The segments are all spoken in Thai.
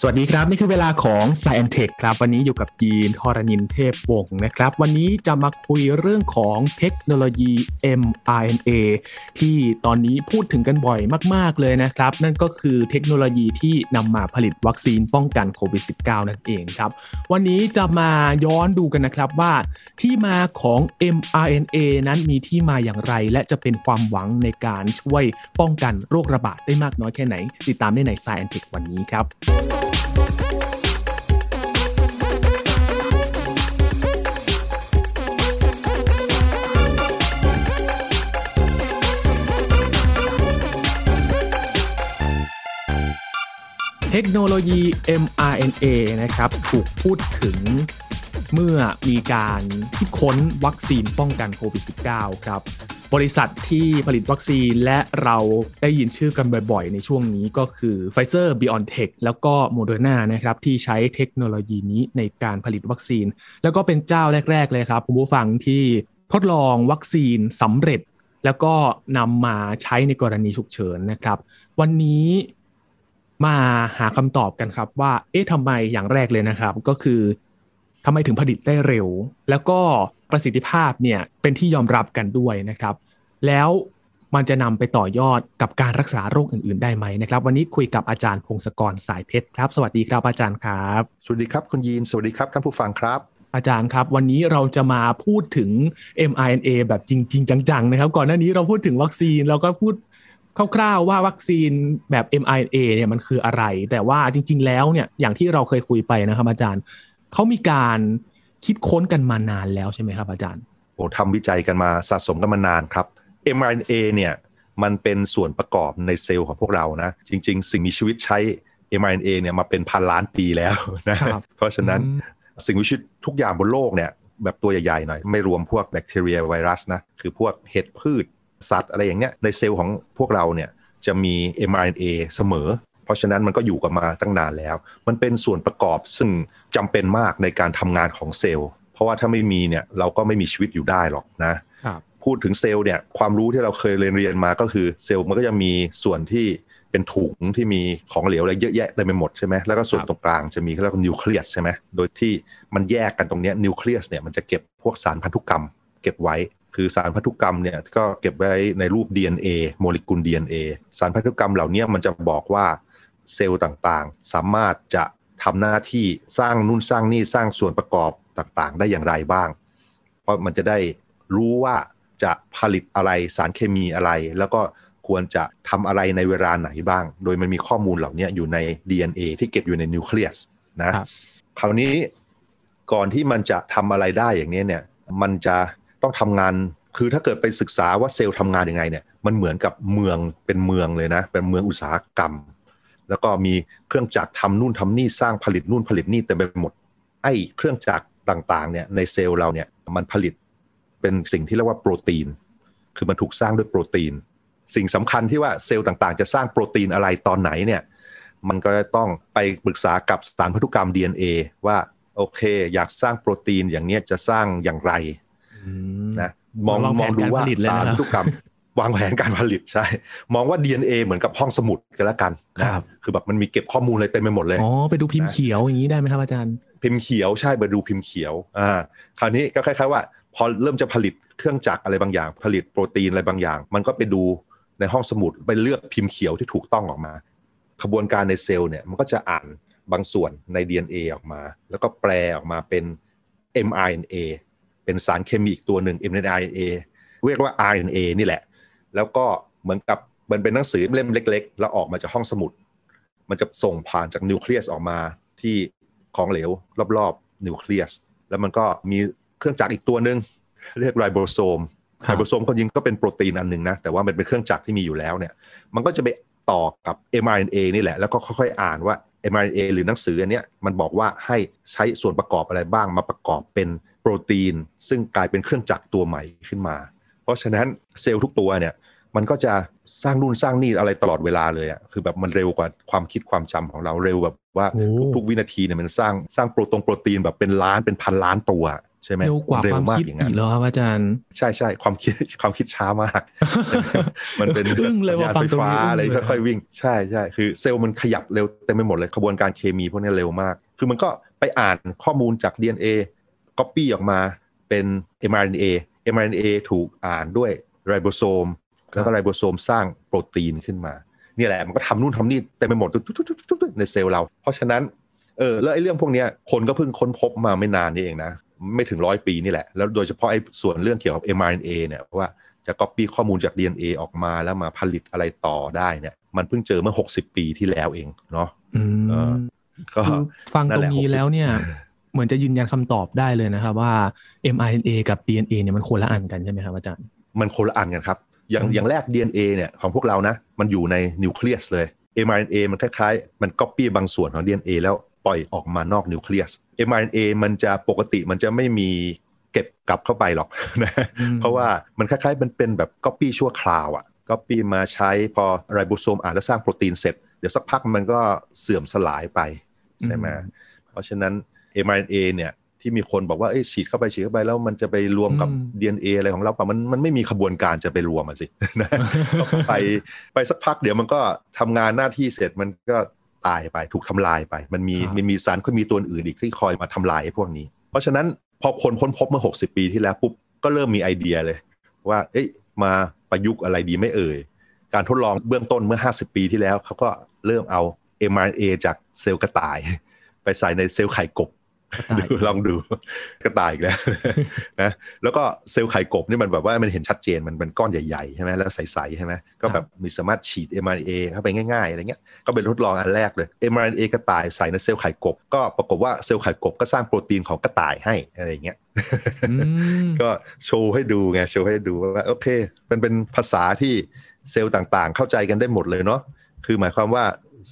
สวัสดีครับ นี่คือเวลาของ s c i e n Tech ครับ วันนี้อยู่กับยีนทรณินเทพวงศ์นะครับ วันนี้จะมาคุยเรื่องของเทคโนโลยี mRNA ที่ตอนนี้พูดถึงกันบ่อยมาก ๆ เลยนะครับ นั่นก็คือเทคโนโลยีที่นำมาผลิตวัคซีนป้องกันโควิด -19 นั่นเองครับ วันนี้จะมาย้อนดูกันนะครับว่า ที่มาของ mRNA นั้นมีที่มาอย่างไร และจะเป็นความหวังในการช่วยป้องกันโรคระบาดได้มากน้อยแค่ไหน ติดตามได้ใน s c i e n Tech วันนี้ครับ ทคโนโลยี mRNA นะครับถูกพูดถึงเมื่อมีการคิดค้นวัคซีนป้องกันโควิด -19 ครับ บริษัทที่ผลิตวัคซีนและเราได้ยินชื่อกันบ่อยๆ ในช่วงนี้ก็คือ Pfizer BioNTech แล้วก็ Moderna นะครับที่ใช้เทคโนโลยีนี้ในการผลิตวัคซีน แล้วก็เป็นเจ้าแรก ๆ เลยครับ คุณผู้ฟังที่ทดลองวัคซีนสำเร็จ แล้วก็นำมาใช้ในกรณีฉุกเฉินนะครับ วันนี้ มาหาคำตอบกันครับว่า เอ๊ะทำไมอย่างแรกเลยนะครับ ก็คือทำไมถึงผลิตได้เร็ว แล้วก็ประสิทธิภาพเนี่ยเป็นที่ยอมรับกันด้วยนะครับ แล้วมันจะนำไปต่อยอดกับการรักษาโรคอื่น ๆ ได้ไหมนะครับ วันนี้คุยกับอาจารย์พงศกรสายเพชรครับ สวัสดีครับอาจารย์ครับ สวัสดีครับคุณยีน สวัสดีครับท่านผู้ฟังครับอาจารย์ครับวันนี้เราจะมาพูดถึง mRNA แบบจริง ๆ จังๆนะครับก่อนหน้านี้เราพูดถึงวัคซีนเราก็พูด คร่าวๆว่าวัคซีนแบบ mRNA เนี่ยมันคืออะไร แต่ว่าจริง ๆ แล้วเนี่ยอย่างที่เราเคยคุยไปนะครับอาจารย์เขามีการคิดค้นกันมานานแล้วใช่ไหมครับอาจารย์โอ้ทำวิจัยกันมาสะสมกันมานานครับ mRNA เนี่ยมันเป็นส่วนประกอบในเซลล์ของพวกเรานะ จริง ๆ สิ่งมีชีวิตใช้ mRNA เนี่ยมาเป็นพันล้านปีแล้วนะครับเพราะฉะนั้นสิ่งมีชีวิตทุกอย่างบนโลกเนี่ยแบบตัวใหญ่ๆหน่อย ไม่รวมพวกแบคทีเรียไวรัสนะ คือพวกเห็ดพืช สัตว์อะไรอย่างเงี้ยในเซลล์ของพวกเราเนี่ยจะมี mRNA เสมอ เพราะฉะนั้นมันก็อยู่กันมาตั้งนานแล้ว มันเป็นส่วนประกอบซึ่งจำเป็นมากในการทำงานของเซลล์ เพราะว่าถ้าไม่มีเนี่ยเราก็ไม่มีชีวิตอยู่ได้หรอกนะครับพูดถึงเซลล์เนี่ยความรู้ที่เราเคยเรียนเรียนมาก็คือเซลล์มันก็จะมีส่วนที่เป็นถุงที่มีของเหลวอะไรเยอะแยะเต็มไปหมดใช่ไหมแล้วก็ส่วนครับตรงกลางจะมีเขาเรียกว่านิวเคลียสใช่ไหมโดยที่มันแยกกันตรงเนี้นิวเคลียสเนี่ยมันจะเก็บพวกสารพันธุกรรม เก็บไว้ คือสารพันธุกรรมเนี่ยก็เก็บไว้ในรูป DNA โมเลกุล DNA สารพันธุกรรมเหล่านี้มันจะบอกว่าเซลล์ต่างๆ สามารถจะทำหน้าที่สร้างนู่นสร้างนี่สร้างส่วนประกอบต่างๆ ได้อย่างไรบ้าง เพราะมันจะได้รู้ว่าจะผลิตอะไรสารเคมีอะไร แล้วก็ควรจะทำอะไรในเวลาไหนบ้าง โดยมันมีข้อมูลเหล่านี้อยู่ใน DNA ที่เก็บอยู่ในนิวเคลียสนะครับคราวนี้ก่อนที่มันจะทำอะไรได้อย่างนี้เนี่ยมันจะ ต้องทำงาน คือถ้าเกิดไปศึกษาว่าเซลล์ทำงานยังไงเนี่ย มันเหมือนกับเมืองเป็นเมืองเลยนะ เป็นเมืองอุตสาหกรรม แล้วก็มีเครื่องจักรทำนู่นทำนี่สร้างผลิตนู่นผลิตนี่เต็มไปหมด ไอ้เครื่องจักรต่างๆเนี่ยในเซลล์เราเนี่ยมันผลิตเป็นสิ่งที่เรียกว่าโปรตีน คือมันถูกสร้างด้วยโปรตีน สิ่งสำคัญที่ว่าเซลล์ต่างๆ จะสร้างโปรตีนอะไรตอนไหนเนี่ย มันก็จะต้องไปปรึกษากับสารพันธุกรรม DNA ว่าโอเค อยากสร้างโปรตีนอย่างเนี้ยจะสร้างอย่างไร นะมองวางแผมอนงดูว่าการผลิตเลยสารนะครับพันธุกรรมวางแผนการผลิตใช่ มองว่า DNA เหมือนกับห้องสมุดกันแล้วกันนะครับคือแบบมันมีเก็บข้อมูลอะไรเต็มไปหมดเลยอ๋อไปดูพิมพ์นะเขียวอย่างนี้ได้ไหมครับอาจารย์ พิมพ์เขียวใช่ไปดูพิมพ์เขียวอ่าคราวนี้ก็คล้ายๆว่า พอเริ่มจะผลิตเครื่องจักรอะไรบางอย่าง ผลิตโปรตีนอะไรบางอย่าง มันก็ไปดูในห้องสมุดไปเลือกพิมพ์เขียวที่ถูกต้องออกมา ขบวนการในเซลล์เนี่ยมันก็จะอ่านบางส่วนใน DNA ออกมา แล้วก็แปลออกมาเป็น mRNA เป็นสารเคมีอีกตัวหนึ่ง mRNA เรียกว่า RNA นี่แหละ แล้วก็เหมือนกับมันเป็นหนังสือเล่มเล็ก ๆ แล้วออกมาจากห้องสมุด มันจะส่งผ่านจากนิวเคลียสออกมาที่ของเหลวรอบๆนิวเคลียส แล้วมันก็มีเครื่องจักรอีกตัวหนึ่งเรียกไรโบโซมครัไรบโบโซมก็ยิงก็เป็นโปรตีนอันหนึ่งนะ แต่ว่ามันเป็นเครื่องจักรที่มีอยู่แล้วเนี่ย มันก็จะไปต่อกับ mRNA นี่แหละ แล้วก็ค่อยๆอ่านว่า mRNA หรือหนังสืออันเนี้ยมันบอกว่าให้ใช้ส่วนประกอบอะไรบ้างมาประกอบเป็น โปรตีน ซึ่งกลายเป็นเครื่องจักรตัวใหม่ขึ้นมา เพราะฉะนั้นเซลล์ทุกตัวเนี่ยมันก็จะสร้างนู่นสร้างนี่อะไรตลอดเวลาเลยอะคือแบบมันเร็วกว่าความคิดความจำของเราเร็วแบบว่าโอ้ทุกๆวินาทีเนี่ยมันสร้างสร้างโปรตงโปรตีนแบบเป็นล้านเป็นพันล้านตัวใช่ไหมเร็วกว่าความคิดอย่างอีนั้นกแล้วครับอาจารย์ ใช่ใช่ความคิดความคิดช้ามาก มันเป็นอึ้งเลยสัญญาณว่าฟัไฟงตรงนี้ฟ้าอึ้งอะไรเลยค่อยๆวิ่ง ใช่ใช่คือเซลล์มันขยับเร็วเต็มไปหมดเลยขบวนการเคมีพวกนี้เร็วมาก คือมันก็ไปอ่านข้อมูลจาก DNA copy ออกมาเป็น mRNA mRNA ถูกอ่านด้วยไรโบโซมแล้วก็ไรโบโซมสร้างโปรตีนขึ้นมาเนี่ยแหละมันก็ทำนู่นทำนี่เต็มไปหมดตุ๊ดๆๆๆในเซลล์เรา เพราะฉะนั้นเออแล้วไอ้เรื่องพวกเนี้ยคนก็เพิ่งค้นพบมาไม่นานนี่เองนะ ไม่ถึงร้อยปีนี่แหละ แล้วโดยเฉพาะไอ้ส่วนเรื่องเกี่ยวกับ mRNA เนี่ยว่าจะ copy ข้อมูลจาก DNA ออกมาแล้วมาผลิตอะไรต่อได้เนี่ย มันเพิ่งเจอเมื่อ 60 ปีที่แล้วเองเนาะอืมเออก็คือฟังนั่ตนรแหงละนี้60แล้วเนี่ย เหมือนจะยืนยันคำตอบได้เลยนะครับว่า mRNA กับ DNA เนี่ยมันคนละอันกันใช่ไหมครับอาจารย์ มันคนละอันกันครับ อย่างอืมอย่างแรก DNA เนี่ยของพวกเรานะ มันอยู่ในนิวเคลียสเลย mRNA มันคล้ายๆ มันก๊อปปี้บางส่วนของ DNA แล้วปล่อยออกมานอกนิวเคลียส mRNA มันจะปกติมันจะไม่มีเก็บกลับเข้าไปหรอกนะอืมเพราะว่ามันคล้ายๆมันเป็นแบบก๊อปปี้ชั่วคราวอะก๊อปปี้มาใช้พอไรโบโซมอ่านแล้วสร้างโปรตีนเสร็จ เดี๋ยวสักพักมันก็เสื่อมสลายไปใช่ไหมอืมเพราะฉะนั้น mRNA เนี่ยที่มีคนบอกว่าเอ้ยฉีดเข้าไปฉีดเข้าไปแล้วมันจะไปรวมกับอืม DNA อะไรของเราป่ะมันมันไม่มีขบวนการจะไปรวมอะสินะก็ไปไปสักพักเดี๋ยวมันก็ทำงานหน้าที่เสร็จมันก็ตายไปถูกทำลายไป มันมีครับมันมีสารก็มีตัวอื่นอีกที่คอยมาทำลายไอ้พวกนี้ เพราะฉะนั้นพอคนค้นพบเมื่อ 60 ปีที่แล้วปุ๊บก็เริ่มมีไอเดียเลย ว่าเอ้ยมาประยุกต์อะไรดีไม่เอ่ย การทดลองเบื้องต้นเมื่อ 50 ปีที่แล้วเขาก็เริ่มเอา mRNA จากเซลล์กระต่าย ไปใส่ในเซลล์ไข่กบกระต่าย ดูลองดูกระต่ายอีกแล้วนะแล้วก็เซลล์ไข่กบนี่มันแบบว่ามันเห็นชัดเจนมันเป็นก้อนใหญ่ๆใช่ไหมแล้วใสๆใช่ไหมก็แบบมีสามารถฉีด mRNA เข้าไปง่ายๆอะไรเงี้ยก็เป็นทดลองอันแรกเลย mRNA กระต่ายใส่ในเซลล์ไข่กบ ก็ปรากฏว่าเซลล์ไข่กบก็สร้างโปรตีนของกระต่ายให้อะไรเงี้ยอืมก็โชว์ให้ดูไงโชว์ให้ดูว่าโอเคมันเป็นภาษาที่เซลล์ต่างๆ เข้าใจกันได้หมดเลยเนาะคือหมายความว่า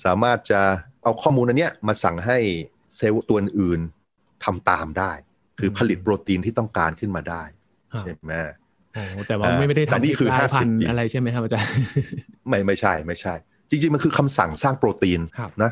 สามารถจะเอาข้อมูลอันเนี้ยมาสั่งให้เซลล์ตัวอื่น ทำตามได้ คือผลิตโปรตีนที่ต้องการขึ้นมาได้ครับใช่ไหมโอ้แต่ว่าอ่าไม่ได้แต่ทำนี่คือกลายพัน50ธุ์ปีอะไรใช่ไหมครับอาจารย์ไม่ไม่ใช่ไม่ใช่ จริงๆมันคือคำสั่งสร้างโปรตีนครับนะ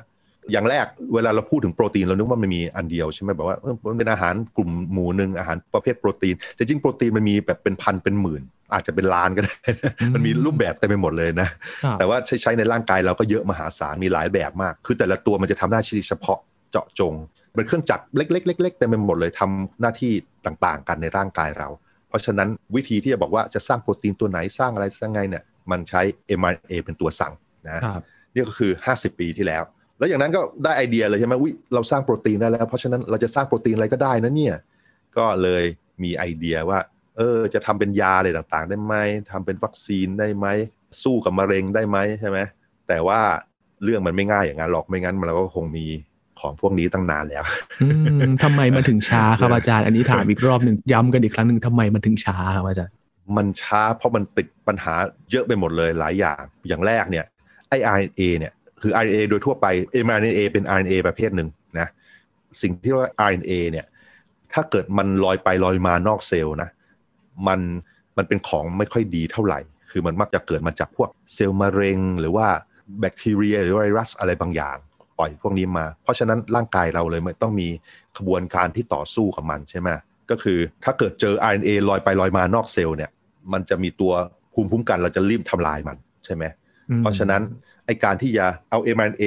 อย่างแรกเวลาเราพูดถึงโปรตีนเรานึกว่ามันมีอันเดียวใช่ไหมแบบว่าเออมันเป็นอาหารกลุ่มหมู่หนึ่งอาหารประเภทโปรตีนแต่จริงๆโปรตีนมันมีแบบเป็นพันเป็นหมื่น อาจจะเป็นล้านก็ได้อืมมันมีรูปแบบเต็มไปหมดเลยนะครับแต่ว่าใช้ใช้ในร่างกายเราก็เยอะมหาศาลมีหลายแบบมาก คือแต่ละตัวมันจะทำหน้าที่เฉพาะเจาะจง เป็นเครื่องจักรเล็กๆเล็กๆเต็มไปหมดเลยทำหน้าที่ต่างๆ กันในร่างกายเรา เพราะฉะนั้นวิธีที่จะบอกว่าจะสร้างโปรตีนตัวไหนสร้างอะไรสร้างไงเนี่ยมันใช้ mRNA เป็นตัวสั่งนะครับนี่ก็คือ 50 ปีที่แล้ว แล้วอย่างนั้นก็ได้ไอเดียเลยใช่ไหมวิเราสร้างโปรตีนได้แล้ว เพราะฉะนั้นเราจะสร้างโปรตีนอะไรก็ได้นะเนี่ยก็เลยมีไอเดียว่า เออจะทำเป็นยาอะไรต่างๆ ได้ไหมทำเป็นวัคซีนได้ไหมสู้กับมะเร็งได้ไหมใช่ไหมแต่ว่าเรื่องมันไม่ง่ายอย่างนั้นหรอกไม่งั้นมันเราก็คงมี ของพวกนี้ตั้งนานแล้วอืมทำไมมันถึงช้าครับอาจารย์ อันนี้ถามอีกรอบหนึ่งย้ำกันอีกครั้งหนึ่งทำไมมันถึงช้าครับอาจารย์มันช้าเพราะมันติดปัญหาเยอะไปหมดเลยหลายอย่าง อย่างแรกเนี่ยไอ RNA เนี่ยคือ RNA โดยทั่วไป mRNA เป็น RNA ประเภทหนึ่งนะสิ่งที่ว่า RNA เนี่ยถ้าเกิดมันลอยไปลอยมานอกเซลล์นะมันมันเป็นของไม่ค่อยดีเท่าไหร่ คือมันมักจะเกิดมาจากพวกเซลล์มะเร็ง หรือว่าแบคทีเรีย หรือไวรัสอะไรบางอย่างป ล่อยพวกนี้มา เพราะฉะนั้นร่างกายเราเลยมันต้องมีขบวนการที่ต่อสู้กับมันใช่ไหมก็คือถ้าเกิดเจอ RNA ลอยไปลอยมานอกเซลล์เนี่ย มันจะมีตัวภูมิคุ้มกันเราจะรีบทำลายมันใช่ไหมอืมเพราะฉะนั้นไอการที่จะเอา mRNA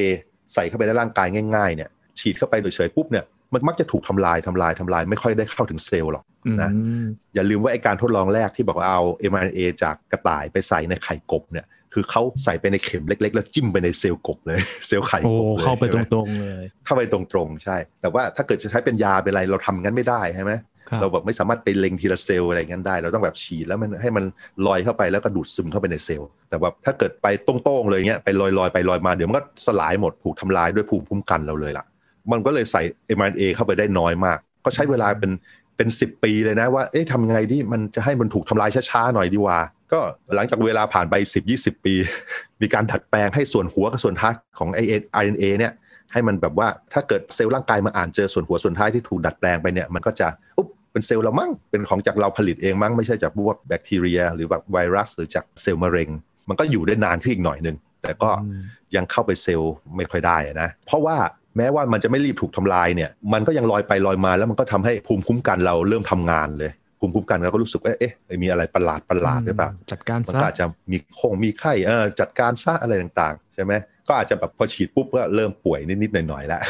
ใส่เข้าไปในร่างกายง่ายๆเนี่ย ฉีดเข้าไปเฉยๆปุ๊บเนี่ยมันมักจะถูกทำลายทำลายทำลาย ไม่ค่อยได้เข้าถึงเซลล์หรอกนะอืมอย่าลืมว่าไอการทดลองแรกที่บอกว่าเอา mRNA จากกระต่ายไปใส่ในไข่กบเนี่ย คือเขาใส่ไปในเข็มเล็ก ๆ แล้วจิ้มไปในเซลล์กบเลย เซลล์ไข่โอ้กบเลยเข้าไปตใช่หมรงๆเลยเข้าไปตรงๆใช่ แต่ว่าถ้าเกิดจะใช้เป็นยาเป็นอะไรเราทำงั้นไม่ได้ใช่ไหมครับเราแบบไม่สามารถไปเล็งทีละเซลล์อะไรงั้นได้ เราต้องแบบฉีดแล้วมันให้มันลอยเข้าไปแล้วก็ดูดซึมเข้าไปในเซลล์ แต่ว่าถ้าเกิดไปตรงๆเลยเงี้ยไปลอยๆไปลอยมาเดี๋ยวมันก็สลายหมดถูกทำลายด้วยภูมิคุ้มกันเราเลยล่ะ มันก็เลยใส่ mRNA เข้าไปได้น้อยมาก ก็ใช้เวลาเป็นเป็นสิปีเลยนะว่า เอ๊ะทำไงที่มันจะให้มันถูกทำลายช้าๆหน่อยดีกว่า ก็หลังจากเวลาผ่านไป 10-20 ปี มีการดัดแปลงให้ส่วนหัวกับส่วนท้ายของไอ RNA เนี่ยให้มันแบบว่าถ้าเกิดเซลล์ร่างกายมาอ่านเจอส่วนหัวส่วนท้ายที่ถูกดัดแปลงไปเนี่ยมันก็จะอุ๊บเป็นเซลล์เรามั้งเป็นของจากเราผลิตเองมั้งไม่ใช่จากพวกแบคทีเรีย หรือแบบไวรัส หรือจากเซลล์มะเร็ง มันก็อยู่ได้นานขึ้นอีกหน่อยหนึ่งแต่ก็ยังเข้าไปเซลล์ไม่ค่อยได้นะเพราะว่าแม้ว่ามันจะไม่รีบถูกทำลายเนี่ยมันก็ยังลอยไปลอยมาแล้วมันก็ทำให้ภูมิคุ้มกันเราเริ่มทำงานเลย ภูมิคุ้มกันเราก็รู้สึกว่าเอ๊ะมีอะไรประหลาดประหลาดหรือเปล่าจัดการมันอาจจะมีคงมีไข้เออจัดการซะอะไรต่างๆใช่ไหมก็อาจจะแบบพอฉีดปุ๊บก็เริ่มป่วยนิดๆหน่อยๆแล้ว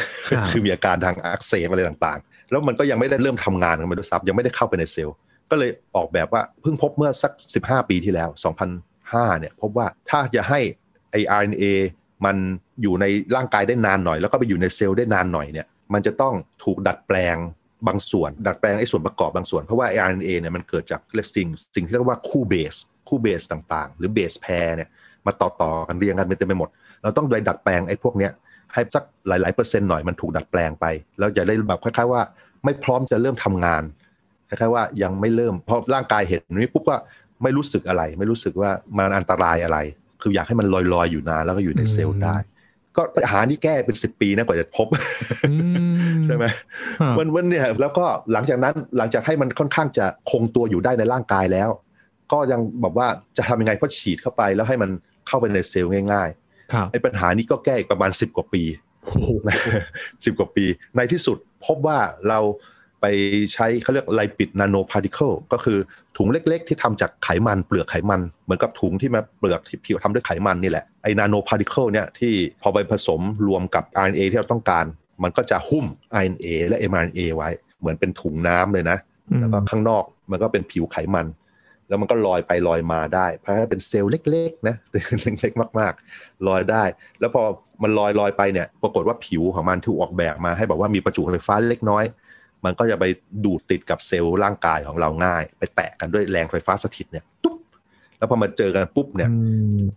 คือมีอาการทางอักเสบอะไรต่างๆ แล้วมันก็ยังไม่ได้เริ่มทำงานกันมาด้วยซ้ำยังไม่ได้เข้าไปในเซลล์ก็เลยออกแบบว่าเพิ่งพบเมื่อสัก 15 ปีที่แล้ว 2005 เนี่ยพบว่าถ้าจะให้ไอ RNA มันอยู่ในร่างกายได้นานหน่อย แล้วก็ไปอยู่ในเซลล์ได้นานหน่อยเนี่ยมันจะต้องถูกดัดแปลง บางส่วนดัดแปลงไอ้ส่วนประกอบบางส่วน เพราะว่า RNA เนี่ยมันเกิดจากเรียกสิ่งสิ่งที่เรียกว่าคู่เบสคู่เบสต่างๆ หรือเบสแพร์เนี่ยมาต่อๆกันเรียงกันเป็นเต็มไปหมด เราต้องไปดัดแปลงไอ้พวกเนี้ยให้สักหลายๆเปอร์เซ็นต์หน่อยมันถูกดัดแปลงไป แล้วจะได้แบบคล้ายๆว่าไม่พร้อมจะเริ่มทำงานคล้ายๆว่ายังไม่เริ่มเพราะร่างกายเห็นนี้ปุ๊บก็ไม่รู้สึกอะไร ไม่รู้สึกว่ามันอันตรายอะไร คืออยากให้มันลอยๆอยู่นานแล้วก็อยู่ในเซลล์ได้ ก็หานี่แก้เป็นสิบปีนะกว่าจะพบใช่ไหมมันวันเนี่ยแล้วก็หลังจากนั้นหลังจากให้มันค่อนข้างจะคงตัวอยู่ได้ในร่างกายแล้ว ก็ยังบอกว่าจะทำยังไงเพราะฉีดเข้าไปแล้วให้มันเข้าไปในเซลล์ง่ายๆไอ้ปัญหานี้ก็แก้อีกประมาณสิบกว่าปีสิบกว่าปี ในที่สุดพบว่าเรา ไปใช้เขาเรียก lipid nanoparticle ก็คือถุงเล็กๆ ที่ทำจากไขมันเปลือกไขมัน เหมือนกับถุงที่มาเปลือกที่ผิวทำด้วยไขมันนี่แหละไอ้ nanoparticle เนี่ยที่พอไปผสมรวมกับ RNA ที่เราต้องการ มันก็จะหุ้ม RNA และ mRNA ไว้ เหมือนเป็นถุงน้ำเลยนะ แล้วก็ข้างนอกมันก็เป็นผิวไขมัน แล้วมันก็ลอยไปลอยมาได้เพราะเป็นเซลล์เล็กๆนะเล็กๆมาก ๆ ลอยได้ แล้วพอมันลอยลอยไปเนี่ยปรากฏว่าผิวของมันถูกออกแบบมาให้บอกว่ามีประจุไฟฟ้าเล็กน้อย มันก็จะไปดูดติดกับเซลล์ร่างกายของเราง่าย ไปแตะกันด้วยแรงไฟฟ้าสถิตเนี่ยตุ๊บแล้วพอมาเจอกันปุ๊บเนี่ย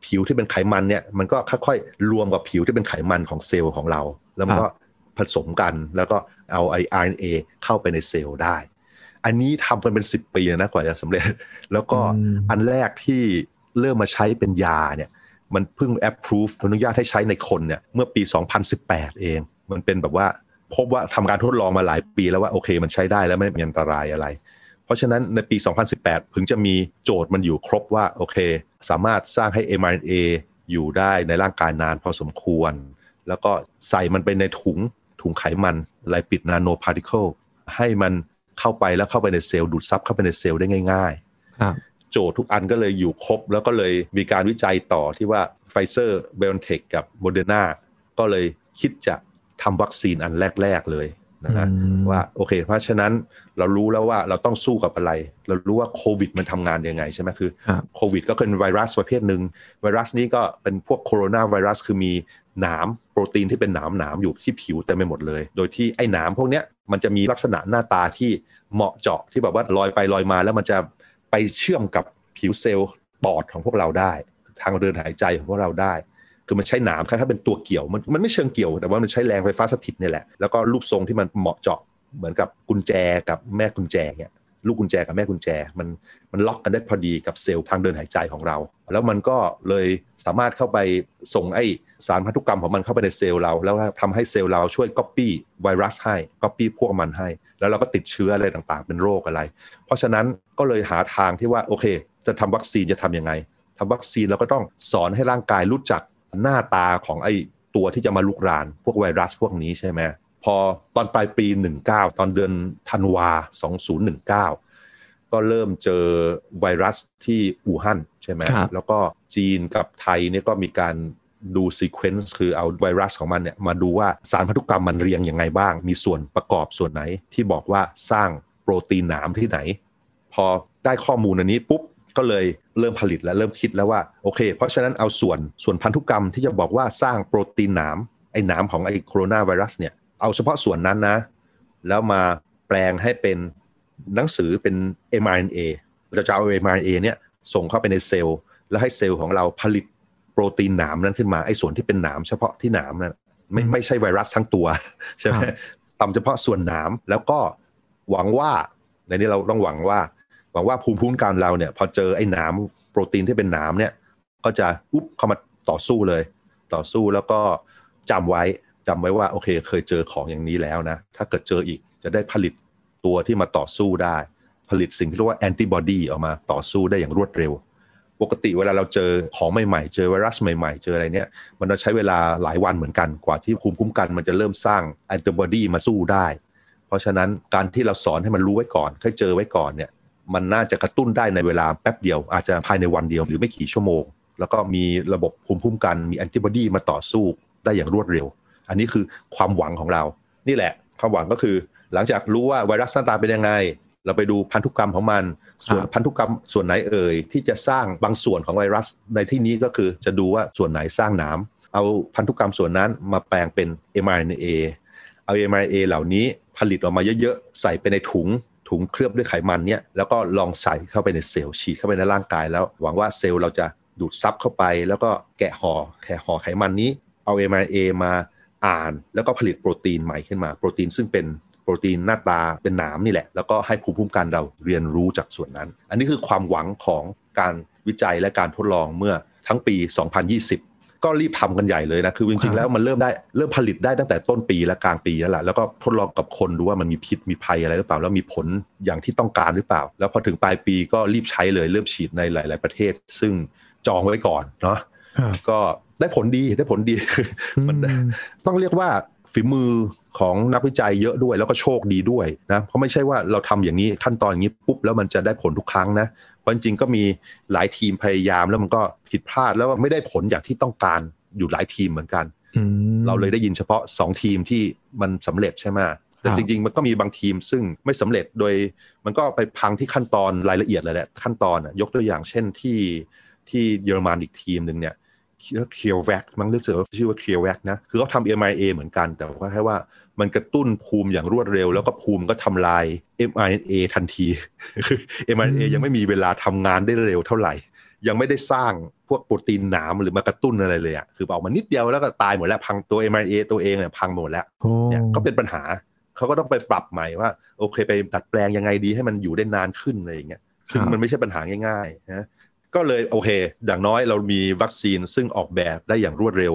ผิวที่เป็นไขมันเนี่ย มันก็ค่อยๆรวมกับผิวที่เป็นไขมันของเซลล์ของเรา แล้วมันก็ผสมกันแล้วก็เอาไอ RNA เข้าไปในเซลล์ได้ อันนี้ทำกันเป็นสิบปีนะกว่าจะสำเร็จ แล้วก็อันแรกที่เริ่มมาใช้เป็นยาเนี่ย มันเพิ่ง approve อนุญาตให้ใช้ในคนเนี่ย เมื่อปี 2018 เอง มันเป็นแบบว่า พบว่าทำการทดลองมาหลายปีแล้วว่าโอเค มันใช้ได้แล้วไม่มีอันตรายอะไร เพราะฉะนั้นในปี 2018 ถึงจะมีโจทย์มันอยู่ครบว่าโอเค สามารถสร้างให้ mRNA อยู่ได้ในร่างกายนานพอสมควร แล้วก็ใส่มันไปในถุงถุงไขมันไลปิดนาโนพาร์ติเคิลให้มันเข้าไปแล้วเข้าไปในเซลล์ดูดซับเข้าไปในเซลล์ได้ง่ายๆโจทย์ทุกอันก็เลยอยู่ครบ แล้วก็เลยมีการวิจัยต่อที่ว่าไฟเซอร์ไบออนเทคกับโมเดอร์นาก็เลยคิดจะ ทำวัคซีนอันแรก ๆ เลยนะนะว่าโอเค เพราะฉะนั้นเรารู้แล้วว่าเราต้องสู้กับอะไร เรารู้ว่าโควิดมันทำงานยังไงใช่ไหมคือโควิดก็เป็นไวรัสประเภทหนึ่งไวรัสนี้ก็เป็นพวกโคโรนาไวรัสคือมีหนามโปรตีนที่เป็นหนามหนามอยู่ที่ผิวเต็มไปหมดเลย โดยที่ไอ้หนามพวกเนี้ยมันจะมีลักษณะหน้าตาที่เหมาะเจาะที่แบบว่าลอยไปลอยมา แล้วมันจะไปเชื่อมกับผิวเซลล์ปอดของพวกเราได้ ทางเดินหายใจของพวกเราได้ คือมันใช้หนามคล้ายๆเป็นตัวเกี่ยวมันมันไม่เชิงเกี่ยว แต่ว่ามันใช้แรงไฟฟ้าสถิตนี่แหละ แล้วก็รูปทรงที่มันเหมาะเจาะเหมือนกับกุญแจกับแม่กุญแจเนี่ยลูกกุญแจกับแม่กุญแจมันมันล็อกกันได้พอดีกับเซลล์ทางเดินหายใจของเรา แล้วมันก็เลยสามารถเข้าไปส่งไอสารพันธุกรรมของมันเข้าไปในเซลล์เรา แล้วทำให้เซลล์เราช่วยก๊อปปี้ไวรัสให้ก๊อปปี้พวกมันให้ แล้วเราก็ติดเชื้ออะไรต่างๆ เป็นโรคอะไร เพราะฉะนั้นก็เลยหาทางที่ว่าโอเค จะทำวัคซีนจะทำยังไงทำวัคซีนเราก็ต้องสอนให้ร่างกายรู้จัก หน้าตาของไอ้ตัวที่จะมารุกราน พวกไวรัสพวกนี้ใช่ไหมพอตอนปลายปี 19 ตอนเดือนธันวา 2019 ก็เริ่มเจอไวรัสที่อู่ฮั่นใช่ไหมแล้วก็จีนกับไทยเนี่ยก็มีการดู sequence คือเอาไวรัสของมันเนี่ยมาดูว่าสารพันธุกรรมมันเรียงยังไงบ้าง มีส่วนประกอบส่วนไหนที่บอกว่าสร้างโปรตีนหนามที่ไหน พอได้ข้อมูลอันนี้ปุ๊บ ก็เลยเริ่มผลิตและเริ่มคิดแล้วว่าโอเค เพราะฉะนั้นเอาส่วนส่วนพันธุกรรมที่จะบอกว่าสร้างโปรตีนหนามไอ้หนามของไอ้โคโรนาไวรัสเนี่ยเอาเฉพาะส่วนนั้นนะ แล้วมาแปลงให้เป็นหนังสือเป็น mRNA เราจะเอา mRNA เนี่ยส่งเข้าไปในเซลล์ แล้วให้เซลล์ของเราผลิตโปรตีนหนามนั้นขึ้นมาไอ้ส่วนที่เป็นหนามเฉพาะที่หนามนั้นไม่ไม่ใช่ไวรัสทั้งตัวใช่ไหมทำเฉพาะส่วนหนามแล้วก็หวังว่าในนี้เราต้องหวังว่าห วังว่าภูมิคุ้มกันเราเนี่ยพอเจอไอ้หนามโปรตีนที่เป็นหนามเนี่ย ก็จะอุ๊บเข้ามาต่อสู้เลย ต่อสู้แล้วก็จำไว้จำไว้ว่าโอเค เคยเจอของอย่างนี้แล้วนะ ถ้าเกิดเจออีกจะได้ผลิตตัวที่มาต่อสู้ได้ ผลิตสิ่งที่เรียกว่าแอนติบอดีออกมาต่อสู้ได้อย่างรวดเร็ว ปกติเวลาเราเจอของใหม่ๆ เจอไวรัสใหม่ๆ เจออะไรเนี่ย มันจะใช้เวลาหลายวันเหมือนกันกว่าที่ภูมิคุ้มกันมันจะเริ่มสร้างแอนติบอดีมาสู้ได้ เพราะฉะนั้นการที่เราสอนให้มันรู้ไว้ก่อนให้เจอไว้ก่อนเนี่ย มันน่าจะกระตุ้นได้ในเวลาแป๊บเดียว อาจจะภายในวันเดียวหรือไม่กี่ชั่วโมง แล้วก็มีระบบภูมิคุ้มกันมีแอนติบอดีมาต่อสู้ได้อย่างรวดเร็ว อันนี้คือความหวังของเรา นี่แหละ ความหวังก็คือ หลังจากรู้ว่าไวรัสหน้าตาเป็นยังไง เราไปดูพันธุกรรมของมัน ส่วนพันธุกรรมส่วนไหนเอ่ยที่จะสร้างบางส่วนของไวรัสในที่นี้ก็คือจะดูว่าส่วนไหนสร้างน้ำเอาพันธุกรรมส่วนนั้นมาแปลงเป็น mRNA เอา mRNA เหล่านี้ผลิตออกมาเยอะๆ ใส่ไปในถุง ถุงเคลือบด้วยไขมันเนี่ยแล้วก็ลองใส่เข้าไปในเซลล์ฉีดเข้าไปในร่างกายแล้ว หวังว่าเซลล์เราจะดูดซับเข้าไป แล้วก็แกะห่อแกะห่อไขมันนี้เอา mRNA มาอ่าน แล้วก็ผลิตโปรตีนใหม่ขึ้นมาโปรตีนซึ่งเป็นโปรตีนหน้าตาเป็นหนามนี่แหละ แล้วก็ให้ภูมิคุ้มกันเราเรียนรู้จากส่วนนั้น อันนี้คือความหวังของการวิจัยและการทดลองเมื่อทั้งปี 2020 ก็รีบทำกันใหญ่เลยนะ คือจริงๆแล้วมันเริ่มได้เริ่มผลิตได้ตั้งแต่ต้นปีและกลางปีแล้วแหละแล้วก็ทดลองกับคนดูว่ามันมีพิษมีภัยอะไรหรือเปล่า แล้วมีผลอย่างที่ต้องการหรือเปล่า แล้วพอถึงปลายปีก็รีบใช้เลยเริ่มฉีดในหลาย ๆ ประเทศ ซึ่งจองไว้ก่อนเนาะก็ได้ผลดีได้ผลดีมันต้องเรียกว่าฝีมือของนักวิจัยเยอะด้วยแล้วก็โชคดีด้วยนะเพราะไม่ใช่ว่าเราทำอย่างนี้ขั้นตอนอย่างนี้ปุ๊บแล้วมันจะได้ผลทุกครั้งนะเพ ราะจริงๆก็มีหลายทีมพยายามแล้วมันก็ผิดพลาดแล้วไม่ได้ผลอย่างที่ต้องการอยู่หลายทีมเหมือนกัน เราเลยได้ยินเฉพาะ 2 ทีมที่มันสำเร็จใช่ไหมแต่จริง ๆ มันก็มีบางทีมซึ่งไม่สำเร็จโดยมันก็ไปพังที่ขั้นตอนรายละเอียดเลยแหละขั้นตอนยกตัวอย่างเช่นที่ที่เยอรมันอีกทีมหนึ่งเนี่ย เคียวแวกมั้งรู้สึกว่าชื่อว่าเคียวแวกนะ คือเขาทำ MIA เหมือนกัน แต่ว่าแค่ว่ามันกระตุ้นภูมิอย่างรวดเร็ว แล้วก็ภูมิก็ทำลาย mRNA ทันทีคือ mRNA ยังไม่มีเวลาทำงานได้เร็วเท่าไหร่ ยังไม่ได้สร้างพวกโปรตีนหนามหรือมากระตุ้นอะไรเลยอะคือเอามานิดเดียวแล้วก็ตายหมดแล้วพังตัว mRNA ตัวเองเนี่ยพังหมดแล้วเนี่ยก็เป็นปัญหาเขาก็ต้องไปปรับใหม่ว่าโอเคไปดัดแปลงยังไงดีให้มันอยู่ได้นานขึ้นอะไรอย่างเงี้ยซึ่งมันไม่ใช่ปัญหาง่ายๆนะ ก็เลยโอเค อย่างน้อยเรามีวัคซีนซึ่งออกแบบได้อย่างรวดเร็ว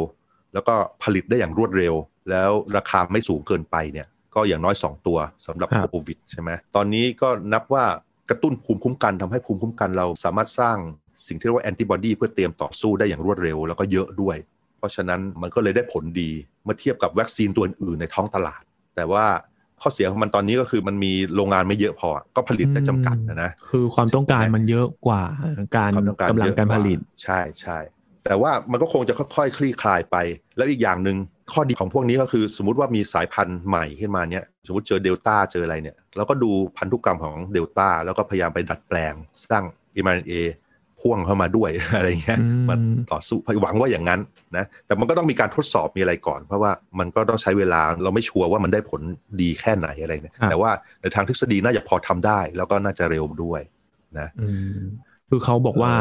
แล้วก็ผลิตได้อย่างรวดเร็ว แล้วราคาไม่สูงเกินไปเนี่ยก็อย่างน้อย 2 ตัวสำหรับโควิดใช่ไหมตอนนี้ก็นับว่ากระตุ้นภูมิคุ้มกันทำให้ภูมิคุ้มกันเราสามารถสร้างสิ่งที่เรียกว่าแอนติบอดีเพื่อเตรียมต่อสู้ได้อย่างรวดเร็วแล้วก็เยอะด้วย เพราะฉะนั้นมันก็เลยได้ผลดีเมื่อเทียบกับวัคซีนตัวอื่นในท้องตลาด แต่ว่า ข้อเสียของมันตอนนี้ก็คือมันมีโรงงานไม่เยอะพอ ก็ผลิตได้จำกัดนะนะคือความต้องการมันเยอะกว่าการกำลังการผลิต ใช่ใช่แต่ว่ามันก็คงจะค่อยๆ คลี่คลายไป แล้วอีกอย่างหนึ่งข้อดีของพวกนี้ก็คือสมมติว่ามีสายพันธุ์ใหม่ขึ้นมาเนี้ยสมมติเจอเดลต้าเจออะไรเนี่ยเราก็ดูพันธุกรรมของเดลต้าแล้วก็พยายามไปดัดแปลงสร้าง mRNA พ่วงเข้ามาด้วยอะไรเงี้ยมันต่อสู้หวังว่าอย่างนั้นนะแต่มันก็ต้องมีการทดสอบมีอะไรก่อน เพราะว่ามันก็ต้องใช้เวลาเราไม่ชัวร์ว่ามันได้ผลดีแค่ไหนอะไรเนี่ยแต่ว่าในทางทฤษฎีน่าจะพอทำได้ แล้วก็น่าจะเร็วด้วยนะคือเขาบอกว่า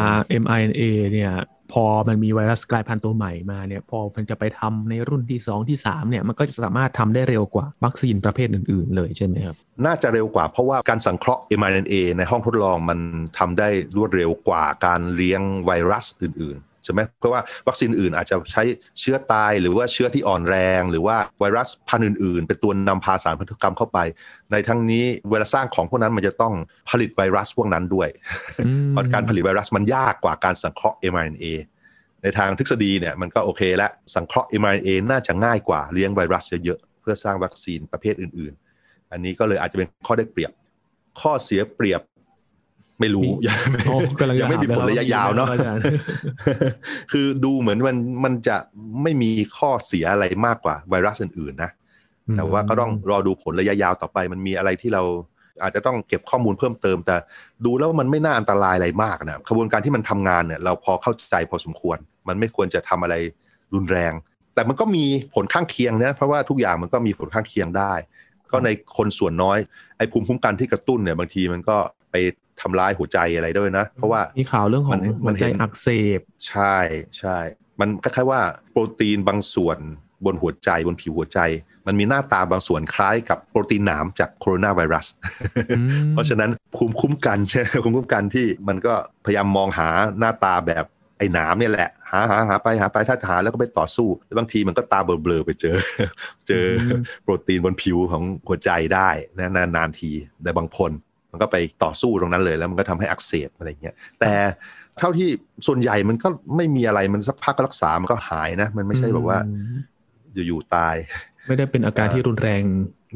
mRNA เนี่ย พอมันมีไวรัสกลายพันธุ์ตัวใหม่มาเนี่ยพอมันจะไปทำในรุ่นที่ 2 ที่ 3เนี่ยมันก็จะสามารถทำได้เร็วกว่าวัคซีนประเภทอื่น ๆ เลยใช่ไหมครับ น่าจะเร็วกว่าเพราะว่าการสังเคราะห์ mRNA ในห้องทดลองมันทำได้รวดเร็วกว่าการเลี้ยงไวรัสอื่น ๆ ใช่ไหมเพราะว่าวัคซีนอื่นอาจจะใช้เชื้อตายหรือว่าเชื้อที่อ่อนแรง หรือว่าไวรัสพันธุ์อื่น ๆ เป็นตัวนำพาสารพันธุกรรมเข้าไป ในทั้งนี้เวลาสร้างของพวกนั้นมันจะต้องผลิตไวรัสพวกนั้นด้วยเพราะการผลิตไวรัสมันยากกว่าการสังเคราะห์ mRNA ในทางทฤษฎีเนี่ยมันก็โอเคแล้วสังเคราะห์ mRNA น่าจะง่ายกว่าเลี้ยงไวรัสเยอะๆเพื่อสร้างวัคซีนประเภทอื่น ๆ อันนี้ก็เลยอาจจะเป็นข้อได้เปรียบ ข้อเสียเปรียบ ไม่รู้ยังไม่มีผลระยะยาวเนาะคือดูเหมือนมันมันจะไม่มีข้อเสียอะไรมากกว่าไวรัสอื่นๆนะแต่ว่าก็ต้องรอดูผลระยะยาวต่อไป มันมีอะไรที่เราอาจจะต้องเก็บข้อมูลเพิ่มเติม แต่ดูแล้วมันไม่น่าอันตรายอะไรมากนะกระบวนการที่มันทำงานเนี่ย เราพอเข้าใจพอสมควร มันไม่ควรจะทำอะไรรุนแรง แต่มันก็มีผลข้างเคียงนะเพราะว่าทุกอย่างมันก็มีผลข้างเคียงได้ ก็ในคนส่วนน้อยไอ้ภูมิคุ้มกันที่กระตุ้นเนี่ยบางทีมันก็ไป ทำลายหัวใจอะไรด้วยนะ เพราะว่ามีข่าวเรื่องของหัวใจอักเสบ ใช่ใช่ มันคล้ายๆว่าโปรตีนบางส่วนบนหัวใจบนผิวหัวใจ มันมีหน้าตาบางส่วนคล้ายกับโปรตีนหนามจากโคโรนาไวรัส เพราะฉะนั้นภูมิคุ้มกันใช่ภูมิคุ้มกันที่มันก็พยายามมองหาหน้าตาแบบไอ้หนามเนี่ยแหละ หาหาหาไปหาไปถ้าหาแล้วก็ไปต่อสู้แล้วบางทีมันก็ตาเบลอๆไปเจอ เจอโปรตีนบนผิวของหัวใจได้นะนานๆทีแต่บางคน มันก็ไปต่อสู้ตรงนั้นเลย แล้วมันก็ทำให้อักเสบอะไรเงี้ยแต่เท่าที่ส่วนใหญ่มันก็ไม่มีอะไรมันสักพักก็รักษา มันก็หายนะ มันไม่ใช่แบบว่า อยู่ๆตาย ไม่ได้เป็นอาการที่รุนแรง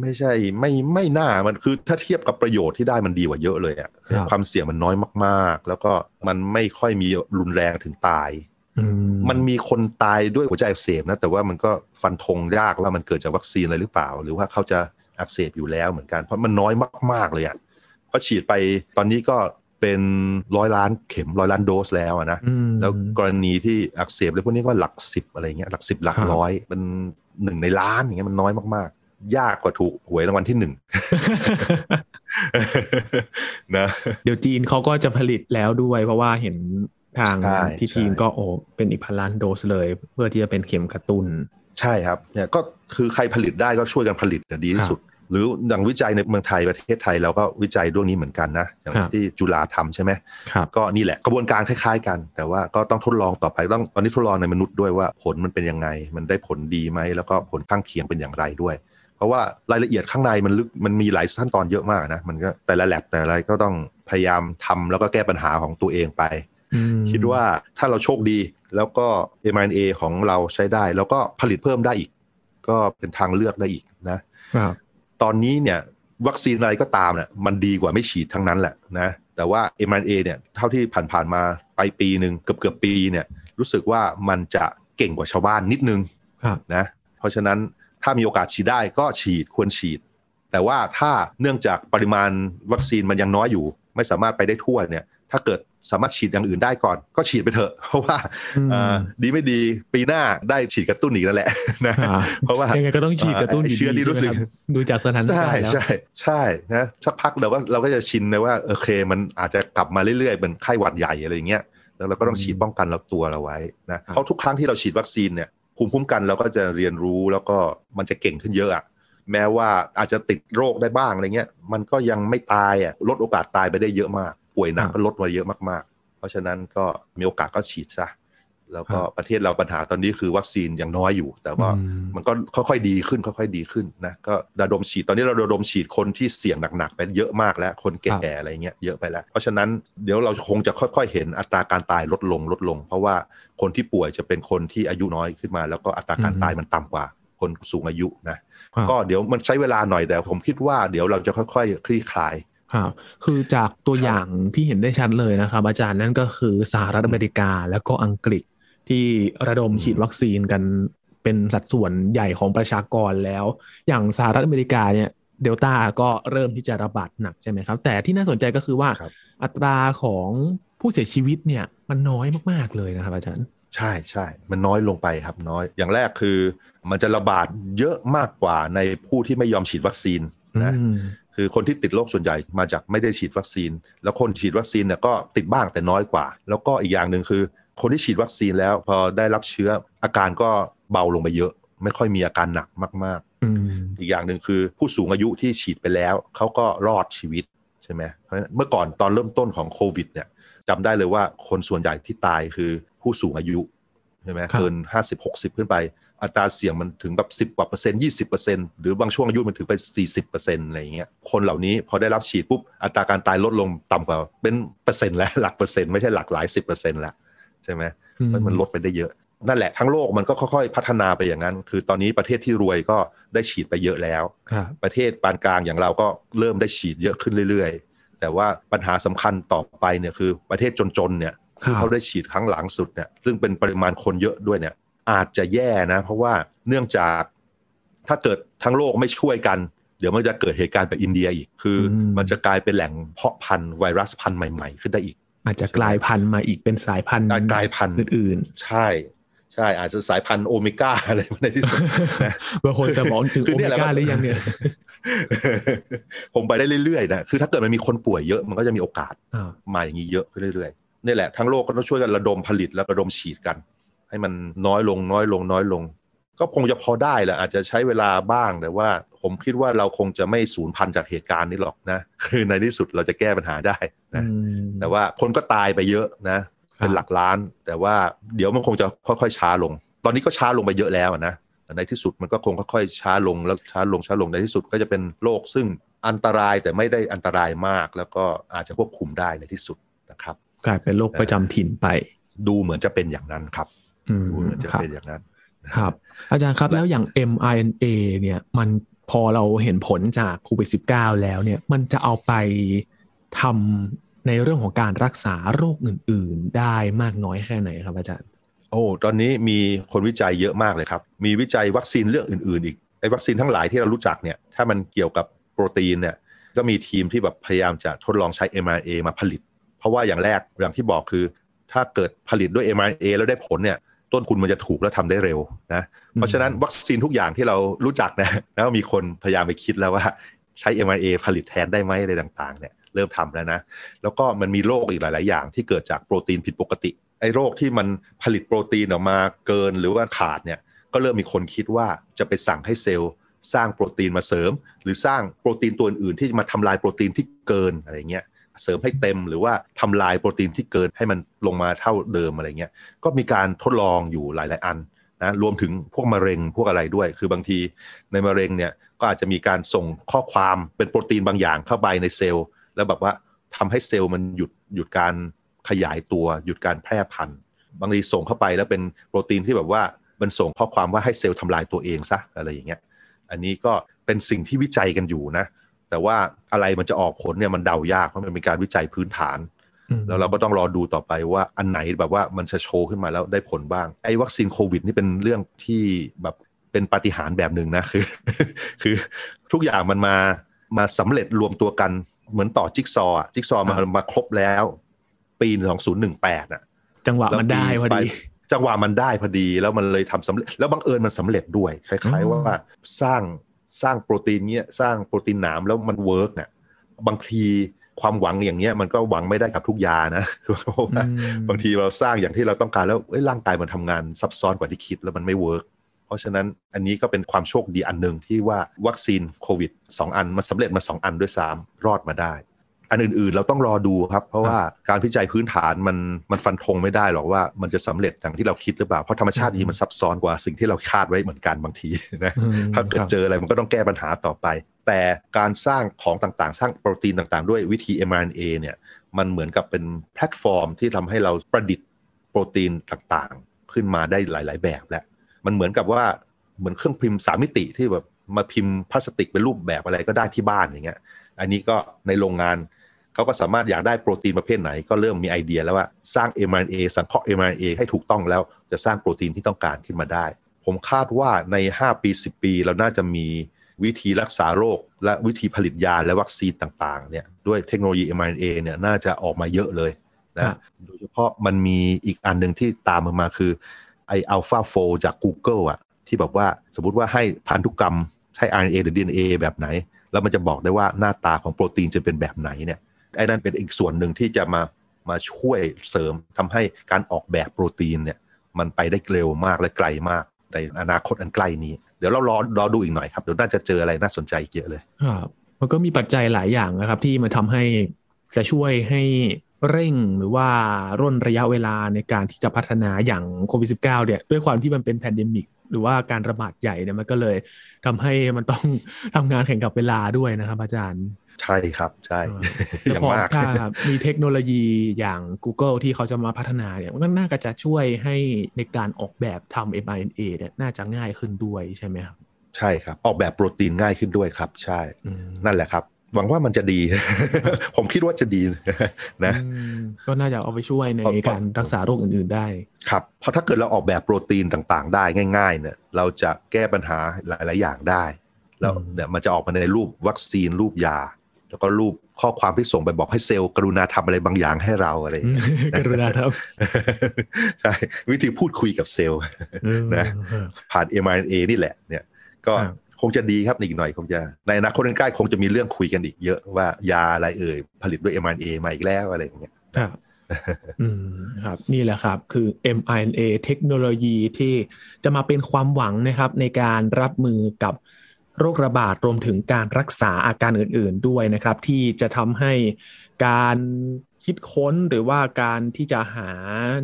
ไม่ใช่ไม่ไม่น่ามันคือถ้าเทียบกับประโยชน์ที่ได้มันดีกว่าเยอะเลยอะครับความเสี่ยงมันน้อยมากๆ แล้วก็มันไม่ค่อยมีรุนแรงถึงตายอืมันมีคนตายด้วยหัวใจอักเสบนะ แต่ว่ามันก็ฟันธงยากว่ามันเกิดจากวัคซีนอะไรหรือเปล่า หรือว่าเขาจะอักเสบอยู่แล้วเหมือนกันเพราะมันน้อยมากๆเลยอะ เพราะฉีดไปตอนนี้ก็เป็นร้อยล้านเข็มร้อยล้านโดสแล้วอะนะอืมแล้วกรณีที่อักเสบเลยพวกนี้ก็หลักสิบอะไรเงี้ยหลักสิบหลักครับร้อยเป็นหนึ่งในล้านอย่างเงี้ยมันน้อยมากๆ ยากกว่าถูกหวยรางวัลที่หนึ่งนะเดี๋ยวจีนเขาก็จะผลิตแล้วด้วยเพราะว่าเห็นทางใช่ที่ใช่จีนก็โอ้เป็นอีกพันล้านโดสเลย เพื่อที่จะเป็นเข็มกระตุ้น ใช่ครับเนี่ยก็คือใครผลิตได้ก็ช่วยกันผลิตเนี่ยดีที่สุด หรืออย่างวิจัยในเมืองไทยประเทศไทยเราก็วิจัยเรื่องนี้เหมือนกันนะอย่างครับที่จุฬาทำใช่ไหมครับก็นี่แหละกระบวนการคล้ายๆกัน แต่ว่าก็ต้องทดลองต่อไปต้องตอนนี้ทดลองในมนุษย์ด้วยว่าผลมันเป็นยังไง มันได้ผลดีไหมแล้วก็ผลข้างเคียงเป็นอย่างไรด้วย เพราะว่ารายละเอียดข้างในมันลึกมันมีหลายขั้นตอนเยอะมากนะมันก็แต่ละแลบแต่ละอะไรก็ต้องพยายามทำแล้วก็แก้ปัญหาของตัวเองไปอืมคิดว่าถ้าเราโชคดีแล้วก็ mRNA ของเราใช้ได้ แล้วก็ผลิตเพิ่มได้อีก ก็เป็นทางเลือกได้อีกนะครับ ตอนนี้เนี่ยวัคซีนอะไรก็ตามเนี่ยมันดีกว่าไม่ฉีดทั้งนั้นแหละนะแต่ว่า mRNA เนี่ยเท่าที่ผ่านๆมาไปปีหนึ่งเกือบเกือบๆปีเนี่ยรู้สึกว่ามันจะเก่งกว่าชาวบ้านนิดนึงครับนะเพราะฉะนั้นถ้ามีโอกาสฉีดได้ก็ฉีดควรฉีด แต่ว่าถ้าเนื่องจากปริมาณวัคซีนมันยังน้อยอยู่ ไม่สามารถไปได้ทั่วเนี่ยถ้าเกิด สามารถฉีดอย่างอื่นได้ก่อน ก็ฉีดไปเถอะ เพราะว่าอืมเอ่อดีไม่ดีปีหน้าได้ฉีดกระตุ้นอีกนั่นแหละนะอ่าเพราะว่ายังไงก็ต้องฉีดกระตุ้นเอ่ออยู่เชื้อนี่ดีรู้สึกใช่ไหมครับดูจากสถานใช่การณ์แล้วใช่ใช่นะสักพักเราก็เราก็จะชินนะว่าโอเคมันอาจจะกลับมาเรื่อยๆเป็นไข้หวัดใหญ่อะไรอย่างเงี้ยแล้วเราก็ต้องฉีดป้องกันเราตัวเราไว้นะเพราะทุกครั้งที่เราฉีดวัคซีนเนี่ยภูมิคุ้มกันเราก็จะเรียนรู้แล้วก็มันจะเก่งขึ้นเยอะอะแม้ว่าอาจจะติดโรคได้บ้างอะไรเงี้ยมันก็ยังไม่ตายอะลดโอกาสตายไปได้เยอะมาก ป่วยหนักก็ลดมาเยอะมากๆ เพราะฉะนั้นก็มีโอกาสก็ฉีดซะแล้วก็ประเทศเราปัญหาตอนนี้คือวัคซีนยังน้อยอยู่ แต่ว่าอืมมันก็ค่อยๆดีขึ้นค่อยๆดีขึ้นนะก็ระดมฉีดตอนนี้เราระดมฉีดคนที่เสี่ยงหนักๆไปเยอะมากแล้วคนแก่ๆอะไรเงี้ยเยอะไปแล้ว เพราะฉะนั้นเดี๋ยวเราคงจะค่อยๆ เห็นอัตราการตายลดลงลดลง เพราะว่าคนที่ป่วยจะเป็นคนที่อายุน้อยขึ้นมา แล้วก็อัตราการตายมันต่ำกว่า คนสูงอายุนะครับก็เดี๋ยวมันใช้เวลาหน่อยแต่ผมคิดว่าเดี๋ยวเราจะค่อยๆ คลี่คลาย ครับคือจากตัวอย่างที่เห็นได้ชัดเลยนะครับ อาจารย์นั่นก็คือสหรัฐอเมริกาแล้วก็อังกฤษที่ระดมฉีดวัคซีนกันเป็นสัดส่วนใหญ่ของประชากรแล้ว อย่างสหรัฐอเมริกาเนี่ยเดลต้าก็เริ่มที่จะระบาดหนักใช่ไหมครับ แต่ที่น่าสนใจก็คือว่าครับอัตราของผู้เสียชีวิตเนี่ยมันน้อยมากๆเลยนะครับอาจารย์ ใช่ใช่มันน้อยลงไปครับน้อย อย่างแรกคือ มันจะระบาดเยอะมากกว่าในผู้ที่ไม่ยอมฉีดวัคซีนนะอืม คือคนที่ติดโรคส่วนใหญ่มาจากไม่ได้ฉีดวัคซีน แล้วคนฉีดวัคซีนเนี่ยก็ติดบ้างแต่น้อยกว่า แล้วก็อีกอย่างหนึ่งคือ คนที่ฉีดวัคซีนแล้วพอได้รับเชื้ออาการก็เบาลงไปเยอะ ไม่ค่อยมีอาการหนักมากอืมๆอีกอย่างหนึ่งคือผู้สูงอายุที่ฉีดไปแล้วเขาก็รอดชีวิตใช่ไหมเพราะฉะนั้นเมื่อก่อนตอนเริ่มต้นของโควิดเนี่ยจำได้เลยว่าคนส่วนใหญ่ที่ตายคือผู้สูงอายุใช่ไหมเกิน 50 60 ขึ้นไป อัตราเสี่ยงมันถึงแบบ 10 กว่าเปอร์เซ็นต์20เปอร์เซ็นต์หรือบางช่วงอายุมันถึงไป 40เปอร์เซ็นต์อะไรอย่างเงี้ยคนเหล่านี้พอได้รับฉีดปุ๊บอัตราการตายลดลงต่ำกว่าเป็นเปอร์เซ็นต์แล้วหลักเปอร์เซ็นต์ไม่ใช่หลักหลายสิบเปอร์เซ็นต์แล้วใช่ไหมมันมันลดไปได้เยอะ นั่นแหละทั้งโลกมันก็ค่อยๆ พัฒนาไปอย่างนั้น คือตอนนี้ประเทศที่รวยก็ได้ฉีดไปเยอะแล้วครับประเทศปานกลางอย่างเราก็เริ่มได้ฉีดเยอะขึ้นเรื่อยๆ แต่ว่าปัญหาสำคัญต่อไปเนี่ยคือประเทศจนๆเนี่ยคือเขาได้ฉีดครั้งหลังสุดเนี่ยซึ่งเป็นปริมาณคนเยอะด้วยเนี่ย อาจจะแย่นะ เพราะว่าเนื่องจากถ้าเกิดทั้งโลกไม่ช่วยกัน เดี๋ยวมันจะเกิดเหตุการณ์แบบอินเดียอีก คืออมมันจะกลายเป็นแหล่งเพาะพันธุ์ไวรัสพันธุ์ใหม่ ๆ ขึ้นได้อีก อาจจะกลายพันธุ์มาอีกเป็นสายพันธุ์กลายพันธุ์อื่นใช่ใช่ อาจจะสายพันธุ์โอเมก้าอะไรในที่สุดนะๆบางคนจะบอกถึงคือโอเนี่เมยแหละก้ามันหรือยังเนี่ย ผมไปได้เรื่อยๆนะคือถ้าเกิดมันมีคนป่วยเยอะ มันก็จะมีโอกาสอ่ามาอย่างนี้เยอะขึ้นเรื่อยๆนี่แหละทั้งโลกก็ต้องช่วยกันระดมผลิตและระดมฉีดกัน ให้มันน้อยลงน้อยลงน้อยลง ก็คงจะพอได้แหละอาจจะใช้เวลาบ้างแต่ว่า ผมคิดว่าเราคงจะไม่สูญพันธุ์จากเหตุการณ์นี้หรอกนะคือในที่สุดเราจะแก้ปัญหาได้นะอืมแต่ว่าคนก็ตายไปเยอะนะเป็นหลักล้าน แต่ว่าเดี๋ยวมันคงจะค่อยๆช้าลง ตอนนี้ก็ช้าลงไปเยอะแล้วนะแต่ในที่สุดมันก็คงค่อยๆช้าลงแล้วช้าลงช้าลงในที่สุดก็จะเป็นโรคซึ่งอันตรายแต่ไม่ได้อันตรายมาก แล้วก็อาจจะควบคุมได้ในที่สุดนะครับ กลายเป็นโรคประจำถิ่นไป ดูเหมือนจะเป็นอย่างนั้นครับอืม ดูเหมือนจะครับเป็นอย่างนั้นครับ อาจารย์ครับแล้วอย่าง mRNA เนี่ยมันพอเราเห็นผลจากโควิด -19 แล้วเนี่ยมันจะเอาไปทำในเรื่องของการรักษาโรคอื่น ๆ ได้มากน้อยแค่ไหนครับอาจารย์ โอ้ตอนนี้มีคนวิจัยเยอะมากเลยครับ มีวิจัยวัคซีนเรื่องอื่น ๆ อีกไอ้วัคซีนทั้งหลายที่เรารู้จักเนี่ยถ้ามันเกี่ยวกับโปรตีนเนี่ยก็มีทีมที่แบบพยายามจะทดลองใช้ mRNA มาผลิต เพราะว่าอย่างแรกอย่างที่บอกคือ ถ้าเกิดผลิตด้วย mRNA แล้วได้ผลเนี่ย ต้นทุนมันจะถูกและทำได้เร็วนะเพราะฉะนั้นวัคซีนทุกอย่างที่เรารู้จักนะแล้วมีคนพยายามไปคิดแล้วว่าใช้ mRNA ผลิตแทนได้ไหมอะไรต่างๆเนี่ยเริ่มทำแล้วนะ แล้วก็มันมีโรคอีกหลาย ๆ อย่างที่เกิดจากโปรตีนผิดปกติ ไอ้โรคที่มันผลิตโปรตีนออกมาเกินหรือว่าขาดเนี่ยก็เริ่มมีคนคิดว่าจะไปสั่งให้เซลล์สร้างโปรตีนมาเสริม หรือสร้างโปรตีนตัวอื่นๆที่มาทำลายโปรตีนที่เกินอะไรเงี้ย เสริมให้เต็มหรือว่าทำลายโปรตีนที่เกินให้มันลงมาเท่าเดิมอะไรเงี้ยก็มีการทดลองอยู่หลาย ๆ อันนะรวมถึงพวกมะเร็งพวกอะไรด้วย คือบางทีในมะเร็งเนี่ยก็อาจจะมีการส่งข้อความเป็นโปรตีนบางอย่างเข้าไปในเซลล์ แล้วแบบว่าทำให้เซลล์มันหยุดหยุดการขยายตัวหยุดการแพร่พันธุ์บางทีส่งเข้าไปแล้วเป็นโปรตีนที่แบบว่ามันส่งข้อความว่าให้เซลล์ทำลายตัวเองซะอะไรอย่างเงี้ยอันนี้ก็เป็นสิ่งที่วิจัยกันอยู่นะ แต่ว่าอะไรมันจะออกผลเนี่ยมันเดายากเพราะมันเป็นการวิจัยพื้นฐานอืมแล้วเราก็ต้องรอดูต่อไปว่าอันไหนแบบว่ามันจะโชว์ขึ้นมาแล้วได้ผลบ้างไอ้วัคซีนโควิด นี่เป็นเรื่องที่แบบเป็นปาฏิหาริย์แบบหนึ่งนะคือ คือทุกอย่างมันมามาสำเร็จรวมตัวกันเหมือนต่อจิ๊กซอว์อะจิ๊กซอว์มันมาครบแล้ว ปีสองศูนย์หนึ่งแปดอะจังหวะแล้วมันได้พอดีปจังหวะมันได้พอดีแล้วมันเลยทำสำเร็จ แล้วบังเอิญมันสำเร็จด้วยคล้ายอืๆมว่าสร้าง สร้างโปรตีนเนี้ยสร้างโปรตีนหนามแล้วมัน work เนี่ยบางทีความหวังอย่างเงี้ยมันก็หวังไม่ได้กับทุกยานะเพราะว่าอืมบางทีเราสร้างอย่างที่เราต้องการแล้วเอ้ยร่างกายมันทำงานซับซ้อนกว่าที่คิดแล้วมันไม่ work เพราะฉะนั้นอันนี้ก็เป็นความโชคดีอันหนึ่งที่ว่าวัคซีนโควิดสองอันมันสำเร็จมาสองอันด้วยซ้ำรอดมาได้ อันอื่นๆ เราต้องรอดูครับ เพราะว่าการวิจัยพื้นฐานมันมันฟันธงไม่ได้หรอกว่ามันจะสำเร็จอย่างที่เราคิดหรือเปล่า เพราะธรรมชาตินี้มันซับซ้อนกว่าสิ่งที่เราคาดไว้เหมือนกันบางทีนะอืมถ้าเกิดครับเจออะไรมันก็ต้องแก้ปัญหาต่อไป แต่การสร้างของต่างๆ สร้างโปรตีนต่างๆ ด้วยวิธี mRNA เนี่ยมันเหมือนกับเป็นแพลตฟอร์มที่ทำให้เราประดิษฐ์โปรตีนต่างๆ ขึ้นมาได้หลาย ๆ แบบแหละมันเหมือนกับว่าเหมือนเครื่องพิมพ์สามมิติที่แบบมาพิมพ์พลาสติกเป็นรูปแบบอะไรก็ได้ที่บ้านอย่างเงี้ย อันนี้ก็ในโรงงาน เขาก็สามารถอยากได้โปรตีนประเภทไหน ก็เริ่มมีไอเดียแล้วว่าสร้าง mRNA สังเคราะห์ mRNA ให้ถูกต้องแล้วจะสร้างโปรตีนที่ต้องการขึ้นมาได้ ผมคาดว่าใน 5 ปี 10 ปี เราน่าจะมีวิธีรักษาโรค และวิธีผลิตยาและวัคซีนต่างๆเนี่ยด้วยเทคโนโลยี mRNA เนี่ยน่าจะออกมาเยอะเลยครันะบโดยเฉพาะมันมีอีกอันหนึ่งที่ตามมามาคือไออัลฟาโฟจาก Google อะที่แบบว่าสมมติว่าให้พันธุกรรมใช้ RNA หรือ DNA แบบไหน แล้วมันจะบอกได้ว่าหน้าตาของโปรตีนจะเป็นแบบไหนเนี่ย ไอ้นั่นเป็นอีกส่วนหนึ่งที่จะมามาช่วยเสริมทำให้การออกแบบโปรตีนเนี่ยมันไปได้เร็วมากและไกลมากในอนาคตอันใกล้นี้ เดี๋ยวเรารอรอดูอีกหน่อยครับ เดี๋ยวน่าจะเจออะไรน่าสนใจเยอะเลยครับมันก็มีปัจจัยหลายอย่างนะครับ ที่มาทำให้จะช่วยให้เร่งหรือว่าร่นระยะเวลาในการที่จะพัฒนาอย่างโควิด -19 เนี่ยด้วยความที่มันเป็น pandemic หรือว่าการระบาดใหญ่เนี่ยมันก็เลยทำให้มันต้องทำงานแข่งกับเวลาด้วยนะครับ อาจารย์ ใช่ครับใช่แต่อย่างพอมากถ้ามีเทคโนโลยีอย่าง Google ที่เขาจะมาพัฒนาเนี่ยมันก็น่าจะช่วยให้ในการออกแบบทำ mRNA เนี่ยน่าจะง่ายขึ้นด้วยใช่ไหมครับ ใช่ครับ ออกแบบโปรตีนง่ายขึ้นด้วยครับ ใช่อืมนั่นแหละครับหวังว่ามันจะดี ผมคิดว่าจะดีนะอืมก็น่าจะเอาไปช่วยในเพราะการรักษาโรคอื่น ๆได้ ครับ เพราะถ้าเกิดเราออกแบบโปรตีนต่างๆ ได้ง่าย ๆ เนี่ย เราจะแก้ปัญหาหลาย ๆ อย่างได้ แล้วอืมเนี่ยมันจะออกมาในรูปวัคซีนรูปยา แล้วก็รูปข้อความที่ส่งไปบอกให้เซลล์กรุณาทำอะไรบางอย่างให้เราอะไรอย่างเงี้ยกรุณาครับใช่วิธีพูดคุยกับเซลล์นะผ่าน mRNA นี่แหละ เนี่ย ก็ครับคงจะดีครับอีกหน่อยคงจะในอนาคตใกล้ๆคงจะมีเรื่องคุยกันอีกเยอะว่ายาอะไรเอ่ยผลิตด้วย mRNA มาอีกแล้วอะไรอย่างเงี้ยครับอืมครับนี่แหละครับคือ mRNA เทคโนโลยีที่จะมาเป็นความหวังนะครับ ในการรับมือกับ โรคระบาดรวมถึงการรักษาอาการอื่น ๆ ด้วยนะครับ ที่จะทำให้การ คิดค้นหรือว่าการที่จะหา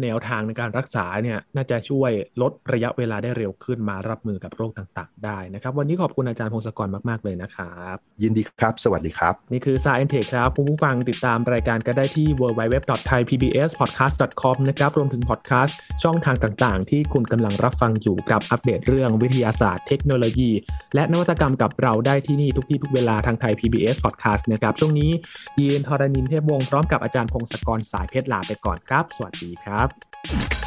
แนวทางในการรักษาเนี่ยน่าจะช่วยลดระยะเวลาได้เร็วขึ้นมารับมือกับโรคต่างๆ ได้นะครับ วันนี้ขอบคุณอาจารย์พงศกรมากๆเลยนะครับ ยินดีครับ สวัสดีครับ นี่คือ Science Tech ครับ คุณผู้ฟังติดตามรายการก็ได้ที่ www.thaipbspodcast.com นะครับรวมถึงพอดแคสต์ช่องทางต่างๆ ที่คุณกำลังรับฟังอยู่กับอัปเดตเรื่องวิทยาศาสตร์เทคโนโลยี และนวัตกรรมกับเราได้ที่นี่ทุกที่ทุกเวลาทางไทย PBS Podcast นะครับช่วงนี้ยีนทรณินเทพวงศ์พร้อมกับอาจารย์พงศกรสายเพชรลาไปก่อนครับ สวัสดีครับ